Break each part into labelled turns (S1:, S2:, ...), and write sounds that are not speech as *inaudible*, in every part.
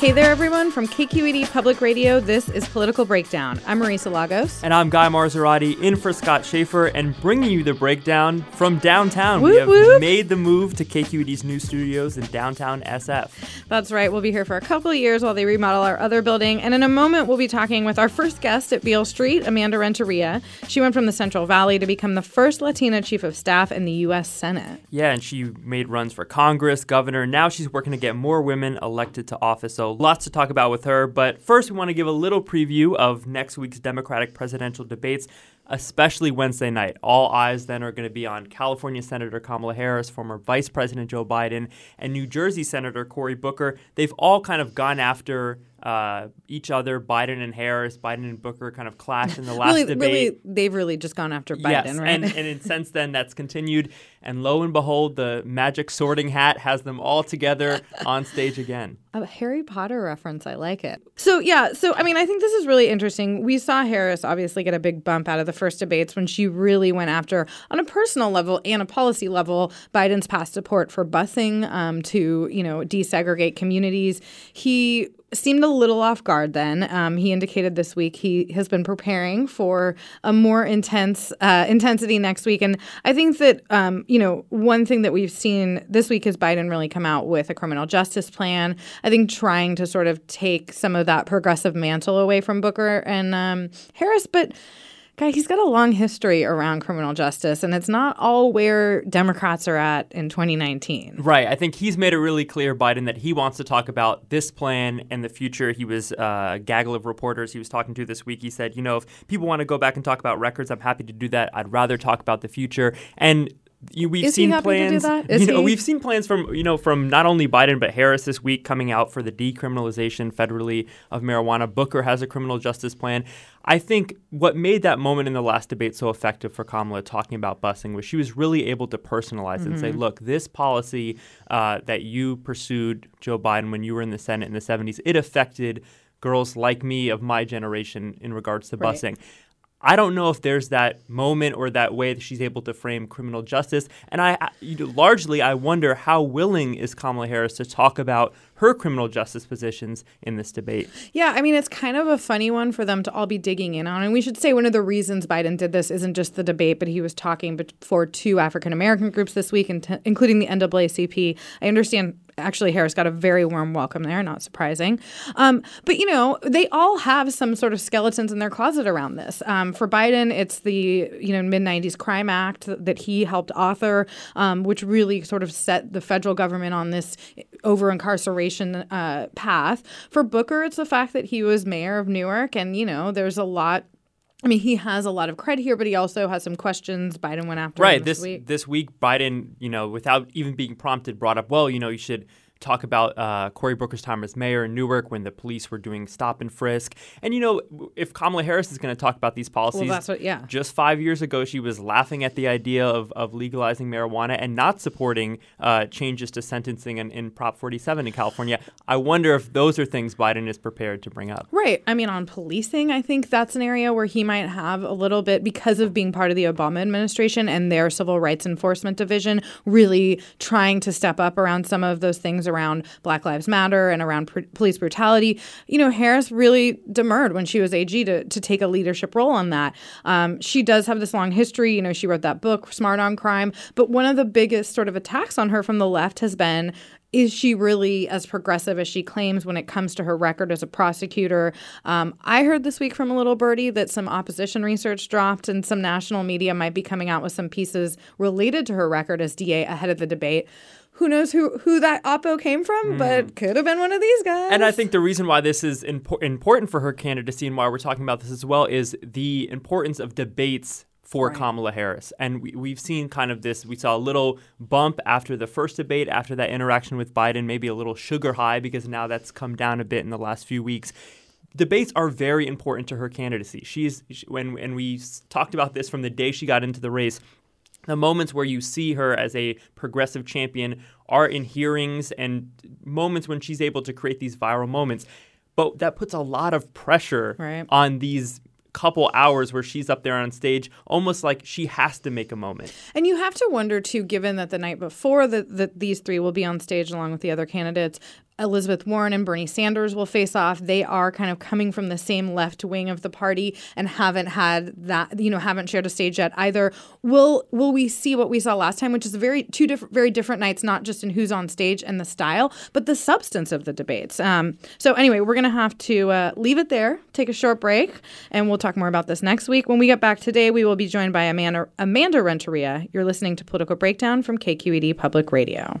S1: Hey there, everyone. From KQED Public Radio, this is Political Breakdown. I'm Marisa Lagos.
S2: And I'm Guy Marzorati in for Scott Shafer and bringing you the breakdown from downtown.
S1: Whoop,
S2: we have
S1: whoop.
S2: made the move to KQED's new studios in downtown SF.
S1: That's right. We'll be here for a couple of years while they remodel our other building. And in a moment, we'll be talking with our first guest at Beale Street, Amanda Renteria. She went from the Central Valley to become the first Latina chief of staff in the U.S. Senate.
S2: Yeah, and she made runs for Congress, governor. Now she's working to get more women elected to office. So lots to talk about with her. But first, we want to give a little preview of next week's Democratic presidential debates, especially Wednesday night. All eyes then are going to be on California Senator Kamala Harris, former Vice President Joe Biden, and New Jersey Senator Cory Booker. They've all kind of gone after uh, each other. Biden and Harris, Biden and Booker kind of clashed in the last
S1: really,
S2: debate.
S1: really, they've really just gone after Biden,
S2: yes,
S1: right?
S2: and, and in *laughs* since then that's continued. And lo and behold, the magic sorting hat has them all together on stage again.
S1: A Harry Potter reference. I like it. So, yeah. So, I mean, I think this is really interesting. We saw Harris obviously get a big bump out of the first debates when she really went after, on a personal level and a policy level, Biden's past support for busing um, to, you know, desegregate communities. He seemed a little off guard then. Um, he indicated this week he has been preparing for a more intense uh, intensity next week. And I think that, um, you know, one thing that we've seen this week is Biden really come out with a criminal justice plan. I think trying to sort of take some of that progressive mantle away from Booker and um, Harris. But guy, he's got a long history around criminal justice, and it's not all where Democrats are at in 2019.
S2: Right. I think he's made it really clear, Biden, that he wants to talk about this plan and the future. He was uh, a gaggle of reporters he was talking to this week. He said, you know, if people want to go back and talk about records, I'm happy to do that. I'd rather talk about the future. And we've
S1: Is
S2: seen plans. you know,
S1: he?
S2: we've seen plans from you know from not only Biden but Harris this week coming out for the decriminalization federally of marijuana. Booker has a criminal justice plan. I think what made that moment in the last debate so effective for Kamala talking about busing was she was really able to personalize and
S1: Mm-hmm.
S2: say, look, this policy uh, that you pursued, Joe Biden, when you were in the Senate in the 70s, it affected girls like me of my generation in regards to
S1: Right.
S2: busing. I don't know if there's that moment or that way that she's able to frame criminal justice. And I, I you know, largely, I wonder how willing is Kamala Harris to talk about her criminal justice positions in this debate.
S1: Yeah, I mean, it's kind of a funny one for them to all be digging in on. And we should say one of the reasons Biden did this isn't just the debate, but he was talking before two African American groups this week, including the NAACP. I understand. Actually, Harris got a very warm welcome there, not surprising. Um, but, you know, they all have some sort of skeletons in their closet around this. Um, for Biden, it's the, you know, mid 90s Crime Act that he helped author, um, which really sort of set the federal government on this over incarceration uh, path. For Booker, it's the fact that he was mayor of Newark, and you know, there's a lot. I mean, he has a lot of credit here, but he also has some questions. Biden went after him
S2: Right.
S1: this,
S2: This
S1: week.
S2: this week, Biden, you know, without even being prompted, brought up, well, you know, you should talk about uh, Cory Booker's time as mayor in Newark when the police were doing stop and frisk. And you know, if Kamala Harris is going to talk about these policies,
S1: Well, what, yeah.
S2: just five years ago, she was laughing at the idea of, of legalizing marijuana and not supporting uh, changes to sentencing in, in Prop 47 in California. I wonder if those are things Biden is prepared to bring up.
S1: Right. I mean, on policing, I think that's an area where he might have a little bit, because of being part of the Obama administration and their civil rights enforcement division, really trying to step up around some of those things around Black Lives Matter and around pr- police brutality. You know, Harris really demurred when she was AG to, to take a leadership role on that. Um, she does have this long history. You know, she wrote that book, Smart on Crime. But one of the biggest sort of attacks on her from the left has been is she really as progressive as she claims when it comes to her record as a prosecutor? Um, I heard this week from a little birdie that some opposition research dropped and some national media might be coming out with some pieces related to her record as DA ahead of the debate. Who knows who, who that oppo came from, but hmm. could have been one of these guys.
S2: And I think the reason why this is impo- important for her candidacy and why we're talking about this as well is the importance of debates for Kamala Harris. And we, we've seen kind of this, we saw a little bump after the first debate, after that interaction with Biden, maybe a little sugar high because now that's come down a bit in the last few weeks. Debates are very important to her candidacy. She's she, when and we talked about this from the day she got into the race the moments where you see her as a progressive champion are in hearings and moments when she's able to create these viral moments. But that puts a lot of pressure
S1: Right.
S2: on these couple hours where she's up there on stage, almost like she has to make a moment.
S1: And you have to wonder too, given that the night before that the, these three will be on stage along with the other candidates, Elizabeth Warren and Bernie Sanders will face off. They are kind of coming from the same left wing of the party and haven't had that, you know, haven't shared a stage yet either. Will will we see what we saw last time, which is very two different, very different nights, not just in who's on stage and the style, but the substance of the debates. Um, so anyway, we're gonna have to uh, leave it there, take a short break, and we'll talk more about this next week. When we get back today, we will be joined by Amanda Amanda Renteria. You're listening to Political Breakdown from KQED Public Radio.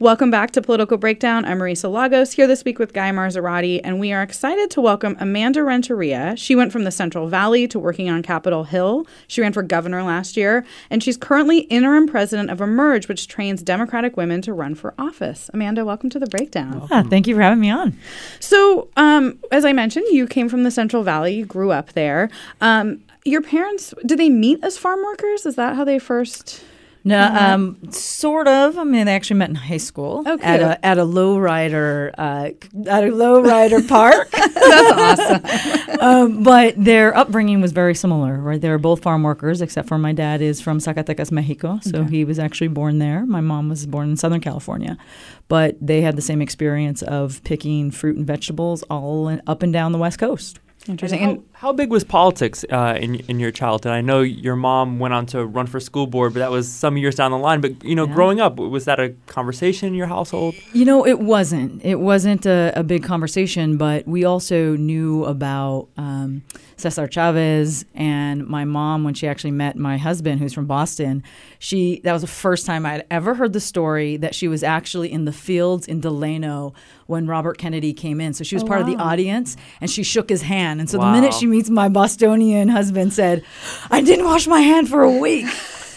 S1: Welcome back to Political Breakdown. I'm Marisa Lagos here this week with Guy Marzorati, and we are excited to welcome Amanda Renteria. She went from the Central Valley to working on Capitol Hill. She ran for governor last year, and she's currently interim president of Emerge, which trains Democratic women to run for office. Amanda, welcome to the Breakdown.
S3: Ah, thank you for having me on.
S1: So, um, as I mentioned, you came from the Central Valley, you grew up there. Um, your parents, did they meet as farm workers? Is that how they first?
S3: No, um, sort of. I mean, they actually met in high school
S1: Oh,
S3: at a at a lowrider uh, at a lowrider *laughs* park.
S1: That's awesome. *laughs*
S3: um, but their upbringing was very similar. Right, they were both farm workers, except for my dad is from Zacatecas, Mexico, so he was actually born there. My mom was born in Southern California, but they had the same experience of picking fruit and vegetables all in, up and down the West Coast.
S1: Interesting. And
S2: how big was politics uh, in in your childhood? I know your mom went on to run for school board, but that was some years down the line. But you know, growing up, was that a conversation in your household?
S3: You know, it wasn't. It wasn't a, a big conversation, but we also knew about um, Cesar Chavez and my mom when she actually met my husband, who's from Boston. She that was the first time I had ever heard the story that she was actually in the fields in Delano when Robert Kennedy came in. So she was part of the audience, and she shook his hand. And so the minute she meets my Bostonian husband, said, "I didn't wash my hand for a week."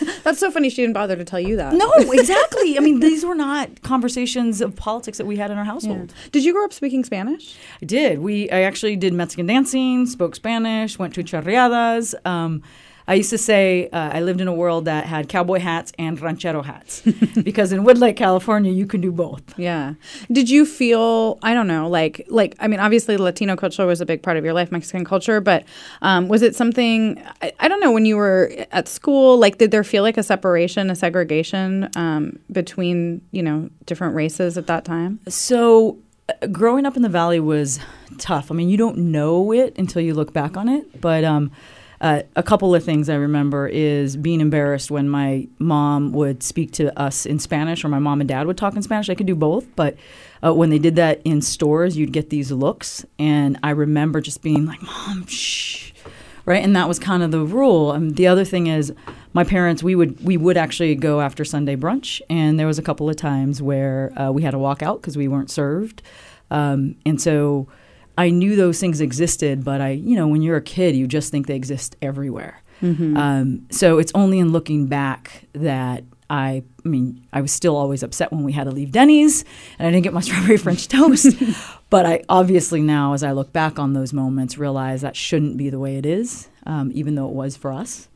S3: *laughs*
S1: that's so funny she didn't bother to tell you that.
S3: no, exactly. I mean, these were not conversations of politics that we had in our household.
S1: Did you grow up speaking Spanish?
S3: I did. We I actually did Mexican dancing, spoke Spanish, went to charreadas. Um, I used to say uh, I lived in a world that had cowboy hats and ranchero hats *laughs* because in Woodlake, California, you can do both.
S1: Yeah. Did you feel I don't know like like I mean obviously Latino culture was a big part of your life, Mexican culture, but um, was it something I, I, don't know when you were at school like did there feel like a separation, a segregation um, between you know different races at that time?
S3: So uh, growing up in the valley was tough. I mean, you don't know it until you look back on it, but. Um, uh, a couple of things I remember is being embarrassed when my mom would speak to us in Spanish or my mom and dad would talk in Spanish. I could do both, but uh, when they did that in stores, you'd get these looks. And I remember just being like, Mom, shh. Right. And that was kind of the rule. And the other thing is, my parents, we would we would actually go after Sunday brunch, and there was a couple of times where uh, we had to walk out because we weren't served, um, and so I knew those things existed, but I, you know, when you're a kid, you just think they exist everywhere. Mm-hmm. Um, so it's only in looking back that I, I mean, I was still always upset when we had to leave Denny's and I didn't get my *laughs* strawberry French toast. *laughs* but I obviously now, as I look back on those moments, realize that shouldn't be the way it is, um, even though it was for us.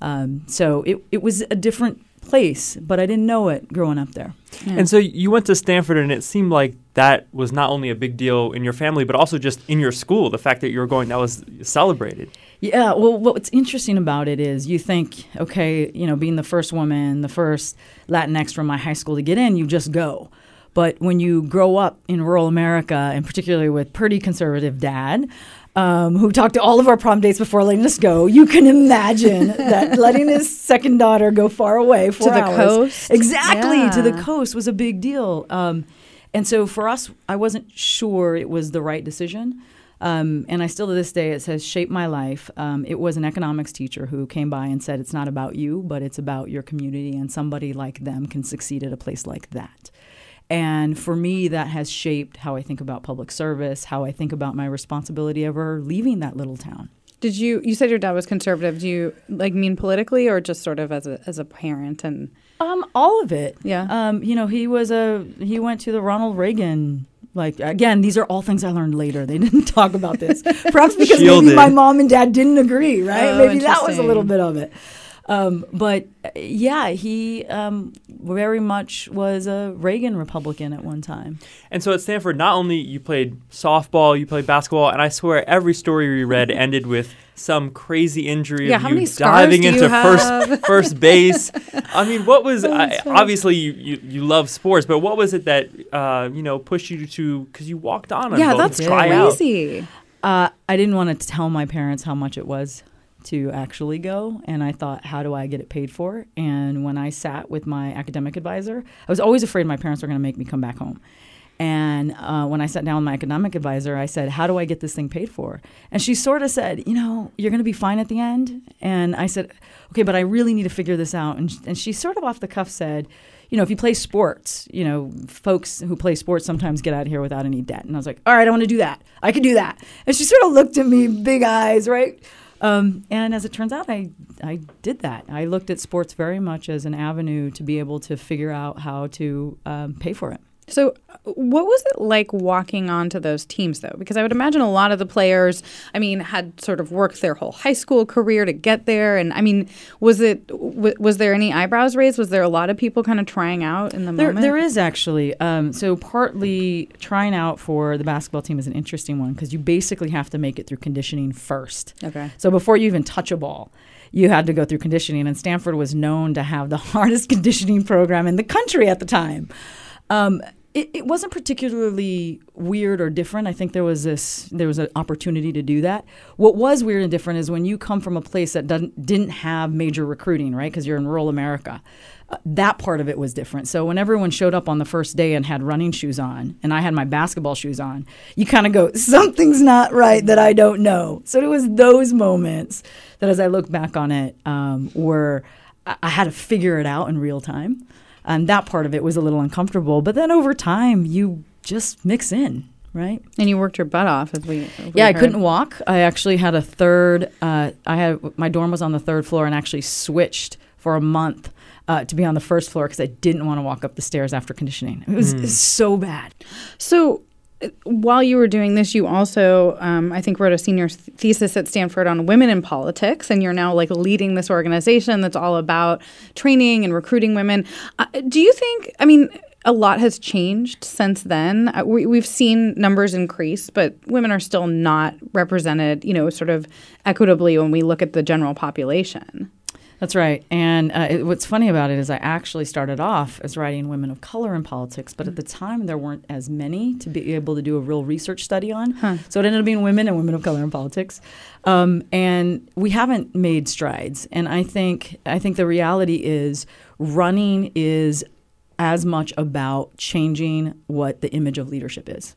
S3: Um, so it, it was a different place, but I didn't know it growing up there.
S2: Yeah. And so you went to Stanford, and it seemed like that was not only a big deal in your family, but also just in your school. The fact that you were going, that was celebrated.
S3: Yeah. Well, what's interesting about it is you think, okay, you know, being the first woman, the first Latinx from my high school to get in, you just go. But when you grow up in rural America, and particularly with pretty conservative dad, um, who talked to all of our prom dates before letting us go. You can imagine *laughs* that letting his second daughter go far away
S1: to the
S3: hours,
S1: coast,
S3: exactly
S1: yeah.
S3: to the coast, was a big deal. Um, and so for us, I wasn't sure it was the right decision. Um, and I still to this day, it says shaped my life. Um, it was an economics teacher who came by and said, It's not about you, but it's about your community, and somebody like them can succeed at a place like that. And for me, that has shaped how I think about public service, how I think about my responsibility ever leaving that little town.
S1: Did you you said your dad was conservative? Do you like mean politically or just sort of as a as a parent and
S3: um all of it.
S1: Yeah.
S3: Um you know, he was a he went to the Ronald Reagan like again, these are all things I learned later. They didn't *laughs* talk about this. Perhaps because
S2: Shielded.
S3: maybe my mom and dad didn't agree, right?
S1: Oh,
S3: maybe that was a little bit of it. Um, but yeah, he um, very much was a Reagan Republican at one time.
S2: And so at Stanford, not only you played softball, you played basketball, and I swear every story we read *laughs* ended with some crazy injury
S1: Yeah,
S2: of you diving
S1: you
S2: into first *laughs* first base. *laughs* I mean, what was I, obviously you, you you love sports, but what was it that uh, you know pushed you to because you walked on? on
S1: yeah,
S2: both
S1: that's
S2: to try out.
S1: crazy.
S3: Uh, I didn't want to tell my parents how much it was to actually go, and I thought, how do I get it paid for? And when I sat with my academic advisor, I was always afraid my parents were going to make me come back home. And uh, when I sat down with my academic advisor, I said, How do I get this thing paid for? And she sort of said, You know, you're going to be fine at the end. And I said, Okay, but I really need to figure this out. And, and she sort of off the cuff said, you know, if you play sports, you know, folks who play sports sometimes get out of here without any debt. And I was like, all right, I want to do that. I can do that. And she sort of looked at me, big eyes, right? Um, and as it turns out, I, I did that. I looked at sports very much as an avenue to be able to figure out how to um, pay for it.
S1: So, what was it like walking onto those teams, though? Because I would imagine a lot of the players, I mean, had sort of worked their whole high school career to get there. And I mean, was it w- was there any eyebrows raised? Was there a lot of people kind of trying out in the
S3: There,
S1: moment?
S3: there is actually. Um, so partly trying out for the basketball team is an interesting one because you basically have to make it through conditioning first.
S1: Okay.
S3: So before you even touch a ball, you had to go through conditioning, and Stanford was known to have the *laughs* hardest conditioning program in the country at the time. Um, it, it wasn't particularly weird or different. I think there was this there was an opportunity to do that. What was weird and different is when you come from a place that doesn't didn't have major recruiting, right? Because you're in rural America. Uh, that part of it was different. So when everyone showed up on the first day and had running shoes on, and I had my basketball shoes on, you kind of go, something's not right that I don't know. So it was those moments that, as I look back on it, um, were I, I had to figure it out in real time and that part of it was a little uncomfortable. But then over time, you just mix in, right?
S1: and you worked your butt off, as we.
S3: Yeah, I couldn't walk. I actually had a third. Uh, I had my dorm was on the third floor, and actually switched for a month uh, to be on the first floor because I didn't want to walk up the stairs after conditioning. It was, it was so bad.
S1: So, while you were doing this, you also, um, I think, wrote a senior th- thesis at Stanford on women in politics, and you're now like leading this organization that's all about training and recruiting women. Uh, do you think? I mean, a lot has changed since then. Uh, we, we've seen numbers increase, but women are still not represented, you know, sort of equitably when we look at the general population.
S3: That's right. And uh, it, what's funny about it is I actually started off as writing women of color in politics, but at the time there weren't as many to be able to do a real research study on. Huh. So it ended up being women and women of color in politics. Um, and we haven't made strides. And I think I think the reality is running is as much about changing what the image of leadership is.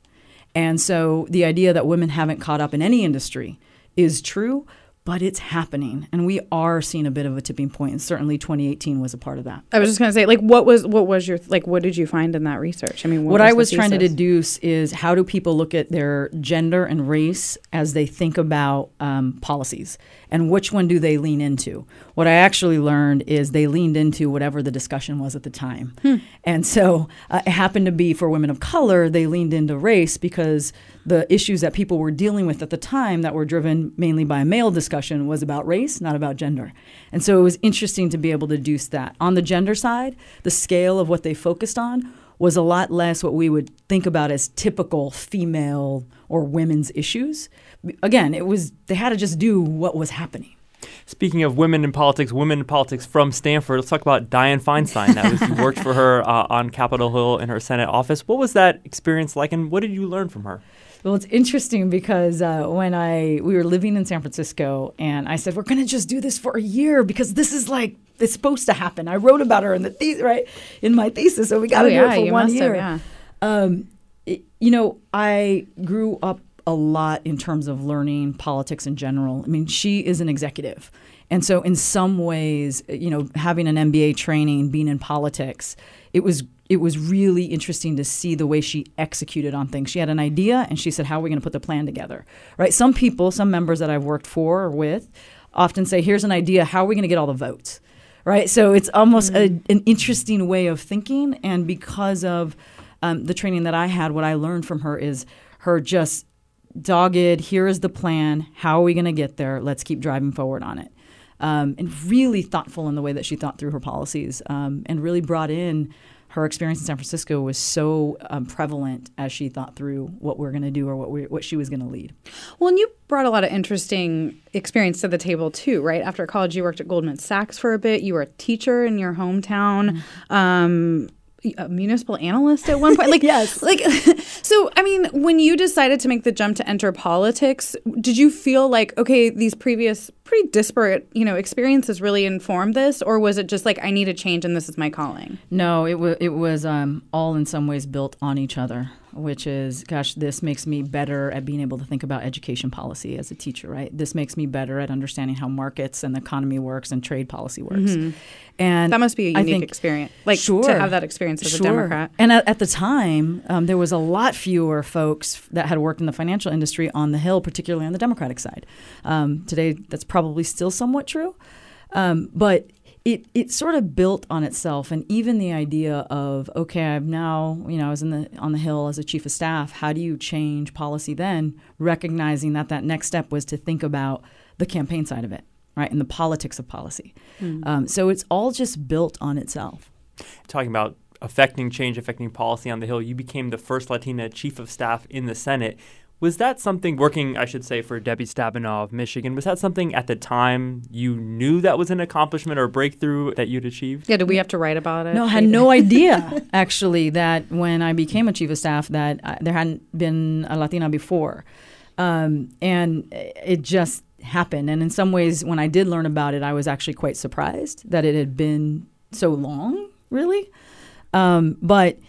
S3: And so the idea that women haven't caught up in any industry is true, but it's happening and we are seeing a bit of a tipping point and certainly 2018 was a part of that.
S1: I was just going to say like what was what was your like what did you find in that research? I mean
S3: what, what was i was trying to deduce is how do people look at their gender and race as they think about um, policies and which one do they lean into? What i actually learned is they leaned into whatever the discussion was at the time. Hmm. and so uh, it happened to be for women of color they leaned into race because the issues that people were dealing with at the time that were driven mainly by a male discussion was about race, not about gender. And so it was interesting to be able to deduce that. On the gender side, the scale of what they focused on was a lot less what we would think about as typical female or women's issues. Again, it was they had to just do what was happening.
S2: Speaking of women in politics, women in politics from Stanford, let's talk about Dianne Feinstein. That was *laughs* you worked for her uh, on Capitol Hill in her Senate office. What was that experience like, and what did you learn from her?
S3: Well, it's interesting because uh, when I we were living in San Francisco, and I said we're going to just do this for a year because this is like it's supposed to happen. I wrote about her in the the- right in my thesis, so we got to oh, do yeah, it for one year. Have, yeah. um, it, you know, I grew up a lot in terms of learning politics in general. I mean, she is an executive. And so, in some ways, you know, having an MBA training, being in politics, it was it was really interesting to see the way she executed on things. She had an idea and she said, How are we going to put the plan together? Right? Some people, some members that I've worked for or with, often say, Here's an idea. How are we going to get all the votes? Right? So it's almost mm-hmm. a, an interesting way of thinking. And because of um, the training that I had, what I learned from her is her just dogged, here is the plan. How are we going to get there? Let's keep driving forward on it. Um, and really thoughtful in the way that she thought through her policies um, and really brought in her experience in San Francisco was so um, prevalent as she thought through what we're going to do or what we, what she was going to lead.
S1: Well, and you brought a lot of interesting experience to the table too, right? After college, you worked at Goldman Sachs for a bit. You were a teacher in your hometown. Mm-hmm. Um, a municipal analyst at one point? Like *laughs*
S3: yes.
S1: like *laughs* so i mean when you decided to make the jump to enter politics did you feel like okay these previous pretty disparate you know experiences really informed this? Or was it just like i need a change and this is my calling?
S3: No it was it was um, all in some ways built on each other which is, gosh, this makes me better at being able to think about education policy as a teacher, right? This makes me better at understanding how markets and the economy works and trade policy works. Mm-hmm.
S1: And that must be a unique think, experience, like sure, to have that experience as sure. a Democrat.
S3: And at, at the time, um, there was a lot fewer folks that had worked in the financial industry on the Hill, particularly on the Democratic side. Um, today, that's probably still somewhat true. Um, but it it sort of built on itself and even the idea of okay i've now you know i was in the on the hill as a chief of staff. How do you change policy then recognizing that that next step was to think about the campaign side of it right and the politics of policy? Mm. um, so it's all just built on itself.
S2: Talking about affecting change affecting policy on the hill you became the first latina chief of staff in the senate was that something working, I should say, for Debbie Stabenow of Michigan? Was that something at the time you knew that was an accomplishment or a breakthrough that you'd achieved?
S1: Yeah, did we have to write about it?
S3: No, I had no idea *laughs* actually that when I became a chief of staff that I, there hadn't been a Latina before, um, and it just happened. And in some ways, when I did learn about it, I was actually quite surprised that it had been so long, really. Um, but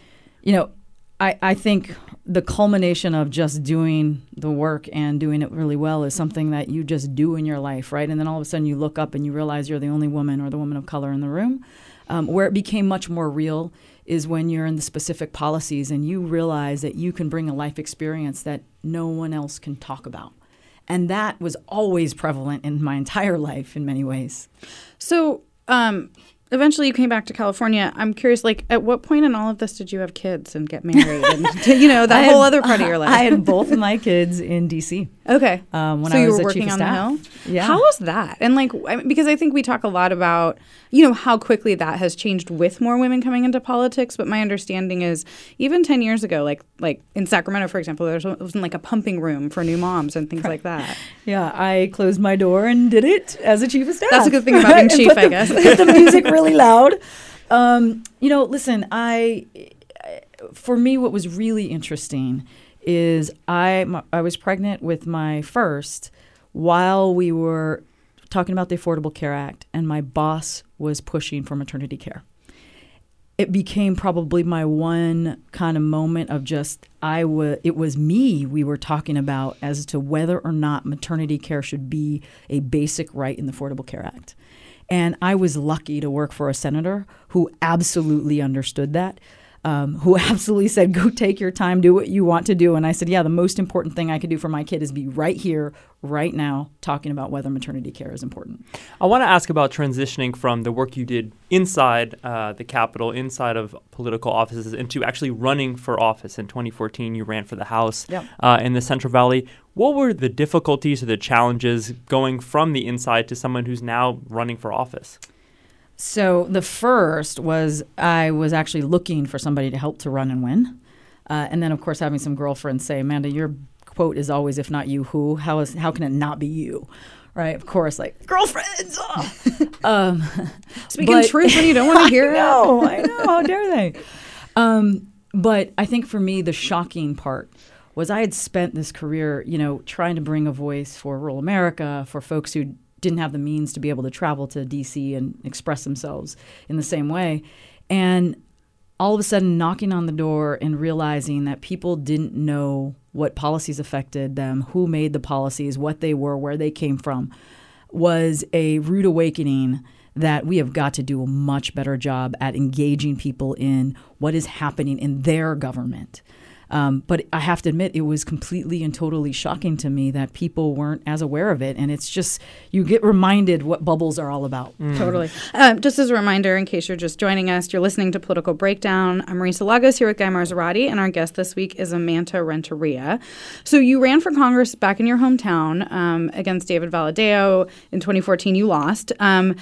S3: you know, I, I think the culmination of just doing the work and doing it really well is something that you just do in your life, right? And then all of a sudden you look up and you realize you're the only woman or the woman of color in the room. Um, where it became much more real is when you're in the specific policies and you realize that you can bring a life experience that no one else can talk about. And that was always prevalent in my entire *laughs* life in many ways.
S1: So, um, eventually you came back to California. I'm curious, like, at what point in all of this did you have kids and get married, and *laughs* you know that whole other part of your *laughs* life?
S3: I had both of my kids in D.C.
S1: Okay.
S3: Um, when
S1: so
S3: I
S1: you
S3: was
S1: were
S3: the
S1: working
S3: chief
S1: on
S3: of
S1: the
S3: staff.
S1: Hill.
S3: Yeah.
S1: How was that? And like, I mean, because I think we talk a lot about, you know, how quickly that has changed with more women coming into politics. But my understanding is, even ten years ago, like like in Sacramento, for example, there was, wasn't like a pumping room for new moms and things like that. *laughs*
S3: Yeah, I closed my door and did it as a chief of staff.
S1: That's a good thing about being chief, I guess.
S3: the music really loud. Um, you know, listen, I for me, what was really interesting is I I was pregnant with my first while we were talking about the Affordable Care Act, and my boss was pushing for maternity care. It became probably my one kind of moment of just I was it was me we were talking about as to whether or not maternity care should be a basic right in the Affordable Care Act. And I was lucky to work for a senator who absolutely understood that, um, who *laughs* absolutely said, go take your time, do what you want to do. And I said, yeah, the most important thing I could do for my kid is be right here, right now, talking about whether maternity care is important.
S2: I want to ask about transitioning from the work you did inside uh, the Capitol, inside of political offices, into actually running for office. In 2014, you ran for the House
S3: Yep.
S2: uh, in the Central Valley. What were the difficulties or the challenges going from the inside to someone who's now running for office?
S3: So the first was I was actually looking for somebody to help to run and win. Uh, and then, of course, having some girlfriends say, Amanda, your quote is always, if not you, who? How, is, how can it not be you? Right? Of course, like, girlfriends! oh. *laughs* um,
S1: Speaking
S3: But-
S1: truth when you don't want to *laughs* hear it.
S3: no, I know. How dare they? Um, but I think for me, the shocking part was I had spent this career, you know, trying to bring a voice for rural America, for folks who didn't have the means to be able to travel to DC and express themselves in the same way. And all of a sudden knocking on the door and realizing that people didn't know what policies affected them, who made the policies, what they were, where they came from, was a rude awakening that we have got to do a much better job at engaging people in what is happening in their government. Um, but I have to admit, it was completely and totally shocking to me that people weren't as aware of it. And it's just, you get reminded what bubbles are all about.
S1: Totally. Um, just as a reminder, in case you're just joining us, you're listening to Political Breakdown. I'm Marisa Lagos here with Guy Marzorati, and our guest this week is Amanda Renteria. So you ran for Congress back in your hometown um, against David Valadao. In 2014, you lost. Um,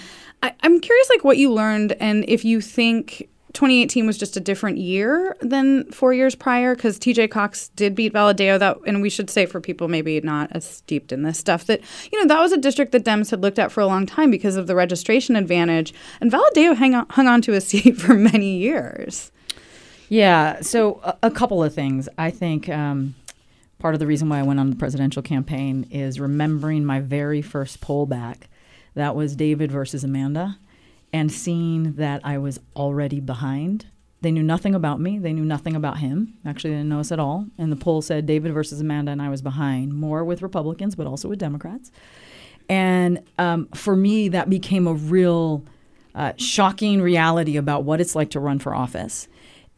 S1: I, I'm curious, like, what you learned, and if you think 2018 was just a different year than four years prior because TJ Cox did beat Valadao. That, and we should say for people maybe not as steeped in this stuff that you know that was a district that Dems had looked at for a long time because of the registration advantage, and Valadao hang on, hung on to a seat for many years.
S3: Yeah. So a, a couple of things. I think um, part of the reason why I went on the presidential campaign is remembering my very first poll back. That was David versus Amanda, and seeing that I was already behind. They knew nothing about me. They knew nothing about him. Actually, they didn't know us at all. And the poll said David versus Amanda, and I was behind, more with Republicans, but also with Democrats. And um, for me, that became a real uh, shocking reality about what it's like to run for office.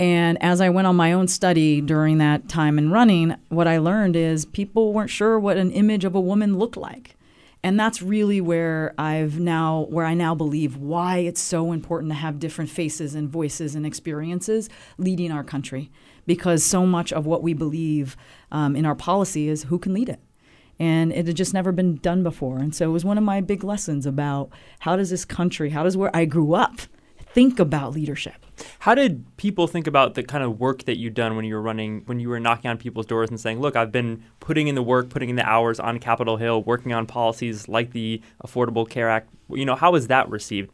S3: And as I went on my own study during that time in running, what I learned is people weren't sure what an image of a woman looked like. And that's really where I've now where I now believe why it's so important to have different faces and voices and experiences leading our country. Because so much of what we believe um, in our policy is who can lead it and it had just never been done before. And so it was one of my big lessons about how does this country, how does where I grew up, think about leadership.
S2: How did people think about the kind of work that you'd done when you were running, when you were knocking on people's doors and saying, look, I've been putting in the work, putting in the hours on Capitol Hill, working on policies like the Affordable Care Act? You know, how was that received?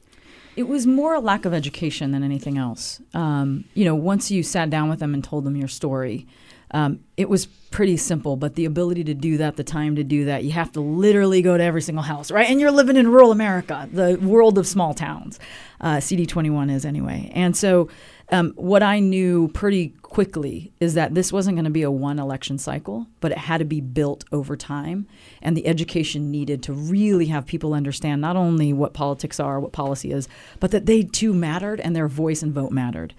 S3: It was more a lack of education than anything else. Um, you know, once you sat down with them and told them your story, um, it was pretty simple, but the ability to do that, the time to do that, you have to literally go to every single house, right? And you're living in rural America, the world of small towns. Uh, CD21 is anyway. And so, um, what I knew pretty quickly is that this wasn't going to be a one election cycle, but it had to be built over time. And the education needed to really have people understand not only what politics are, what policy is, but that they too mattered and their voice and vote mattered.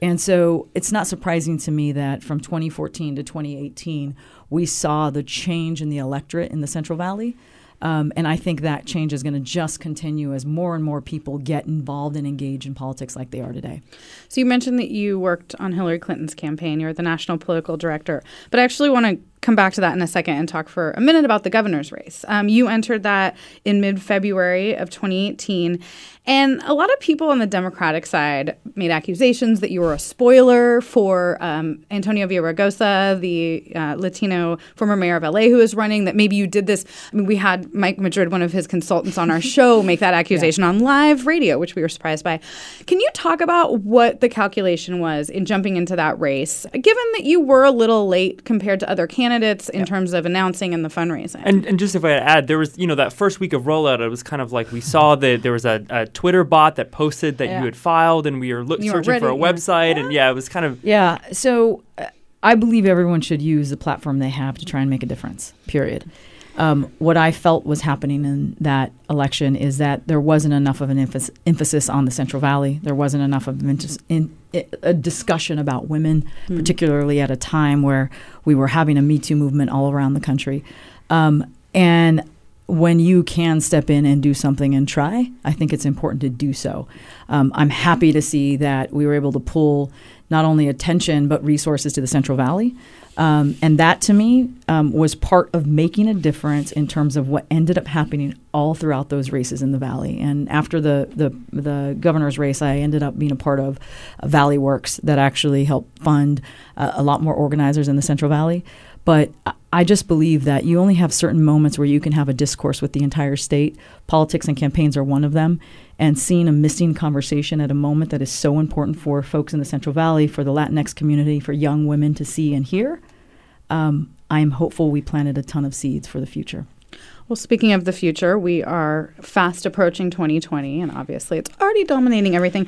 S3: And so it's not surprising to me that from 2014 to 2018, we saw the change in the electorate in the Central Valley. Um, and I think that change is going to just continue as more and more people get involved and engage in politics like they are today.
S1: So you mentioned that you worked on Hillary Clinton's campaign. You're the national political director. But I actually want to come back to that in a second and talk for a minute about the governor's race. Um, you entered that in mid February of 2018. And a lot of people on the Democratic side made accusations that you were a spoiler for um, Antonio Villaraigosa, the uh, Latino former mayor of LA who is running, that maybe you did this. I mean, we had Mike Madrid, one of his consultants on our *laughs* show, make that accusation yeah. on live radio, which we were surprised by. Can you talk about what the calculation was in jumping into that race, given that you were a little late compared to other candidates in terms of announcing and the fundraising?
S2: And, and just if I add, there was, you know, that first week of rollout, it was kind of like we saw that there was a, a Twitter bot that posted that yeah. you had filed, and we were look, searching were for a website, yeah. and yeah, it was kind of
S3: yeah. So uh, I believe everyone should use the platform they have to try and make a difference. Period. Um, what I felt was happening in that election is that there wasn't enough of an emphasis, emphasis on the Central Valley. There wasn't enough of in, in, a discussion about women, mm. particularly at a time where we were having a Me Too movement all around the country. Um, and when you can step in and do something and try, I think it's important to do so. Um, I'm happy to see that we were able to pull not only attention but resources to the Central Valley. Um, and that to me um, was part of making a difference in terms of what ended up happening all throughout those races in the valley. And after the the, the governor's race, I ended up being a part of Valley Works that actually helped fund uh, a lot more organizers in the Central Valley. But I just believe that you only have certain moments where you can have a discourse with the entire state. Politics and campaigns are one of them. And seeing a missing conversation at a moment that is so important for folks in the Central Valley, for the Latinx community, for young women to see and hear, um, I am hopeful we planted a ton of seeds for the future.
S1: Well, speaking of the future, we are fast approaching 2020, and obviously it's already dominating everything.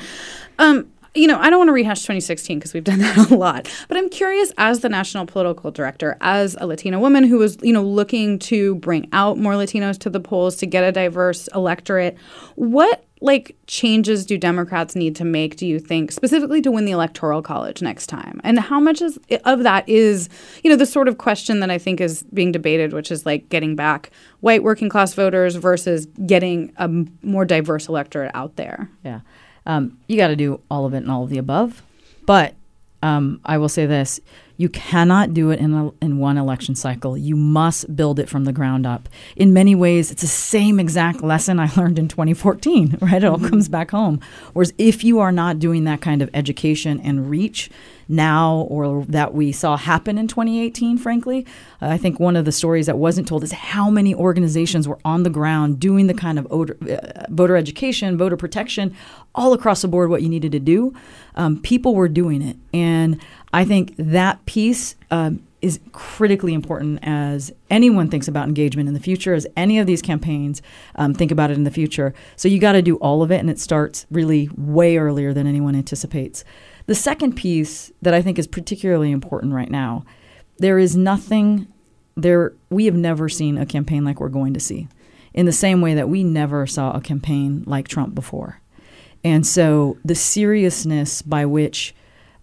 S1: Um, you know, I don't want to rehash 2016 because we've done *laughs* that a lot. But I'm curious, as the national political director, as a Latina woman who was, you know, looking to bring out more Latinos to the polls to get a diverse electorate, what like changes do Democrats need to make? Do you think specifically to win the electoral college next time? And how much is of that is, you know, the sort of question that I think is being debated, which is like getting back white working class voters versus getting a more diverse electorate out there.
S3: Yeah. Um, you got to do all of it and all of the above. But um, I will say this you cannot do it in, a, in one election cycle. You must build it from the ground up. In many ways, it's the same exact lesson I *laughs* learned in 2014, right? It all mm-hmm. comes back home. Whereas if you are not doing that kind of education and reach, now or that we saw happen in 2018, frankly. Uh, I think one of the stories that wasn't told is how many organizations were on the ground doing the kind of voter, uh, voter education, voter protection, all across the board, what you needed to do. Um, people were doing it. And I think that piece um, is critically important as anyone thinks about engagement in the future, as any of these campaigns um, think about it in the future. So you got to do all of it, and it starts really way earlier than anyone anticipates. The second piece that I think is particularly important right now, there is nothing there we have never seen a campaign like we're going to see. In the same way that we never saw a campaign like Trump before. And so the seriousness by which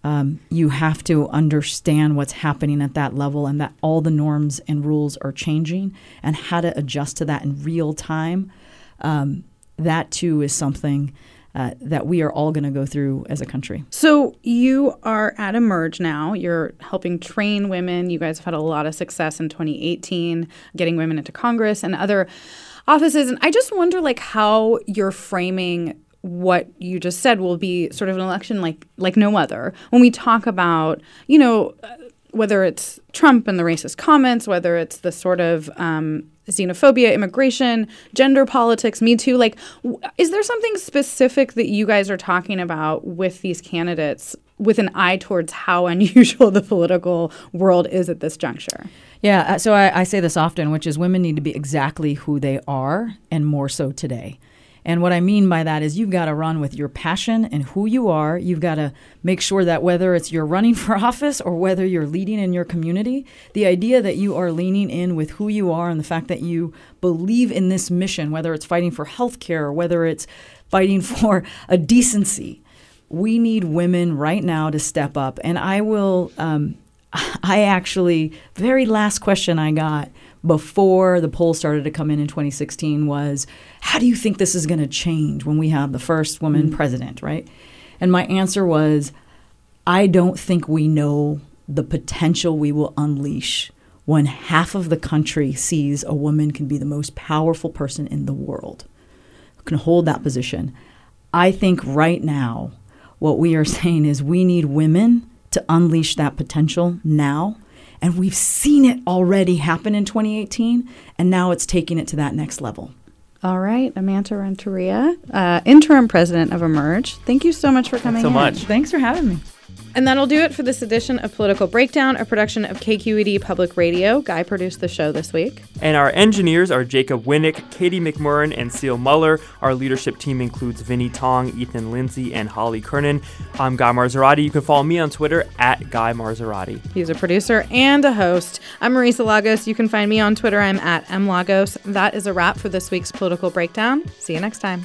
S3: um, you have to understand what's happening at that level and that all the norms and rules are changing and how to adjust to that in real time. Um, that too is something uh, that we are all going to go through as a country.
S1: So you are at Emerge now. You're helping train women. You guys have had a lot of success in 2018, getting women into Congress and other offices. And I just wonder, like, how you're framing what you just said will be sort of an election like like no other. When we talk about, you know. Uh, whether it's Trump and the racist comments, whether it's the sort of um, xenophobia, immigration, gender politics, Me Too. Like, w- is there something specific that you guys are talking about with these candidates with an eye towards how *laughs* unusual the political world is at this juncture?
S3: Yeah, uh, so I, I say this often, which is women need to be exactly who they are and more so today. And what I mean by that is you've got to run with your passion and who you are. You've got to make sure that whether it's you're running *laughs* for office or whether you're leading in your community, the idea that you are leaning in with who you are and the fact that you believe in this mission, whether it's fighting for health care or whether it's fighting *laughs* for a decency. We need women right now to step up. And I will, um, *laughs* I actually, very last question I got before the polls started to come in in 2016 was how do you think this is going to change when we have the first woman mm-hmm. president, right? And my answer was I don't think we know the potential we will unleash when half of the country sees a woman can be the most powerful person in the world, can hold that position. I think right now, what we are saying is we need women to unleash that potential now. And we've seen it already happen in 2018, and now it's taking it to that next level.
S1: All right, Amanda Renteria, uh, interim president of Emerge. Thank you so much for coming.
S2: so
S1: in.
S2: much.
S3: Thanks for having me.
S1: And that'll do it for this edition of Political Breakdown, a production of KQED Public Radio. Guy produced the show this week.
S2: And our engineers are Jacob Winnick, Katie McMurran, and Seal Muller. Our leadership team includes Vinnee Tong, Ethan Lindsay, and Holly Kernan. I'm Guy Marzorati. You can follow me on Twitter at Guy Marzorati.
S1: He's a producer and a host. I'm Marisa Lagos. You can find me on Twitter. I'm at mlagos. That is a wrap for this week's Political Breakdown. See you next time.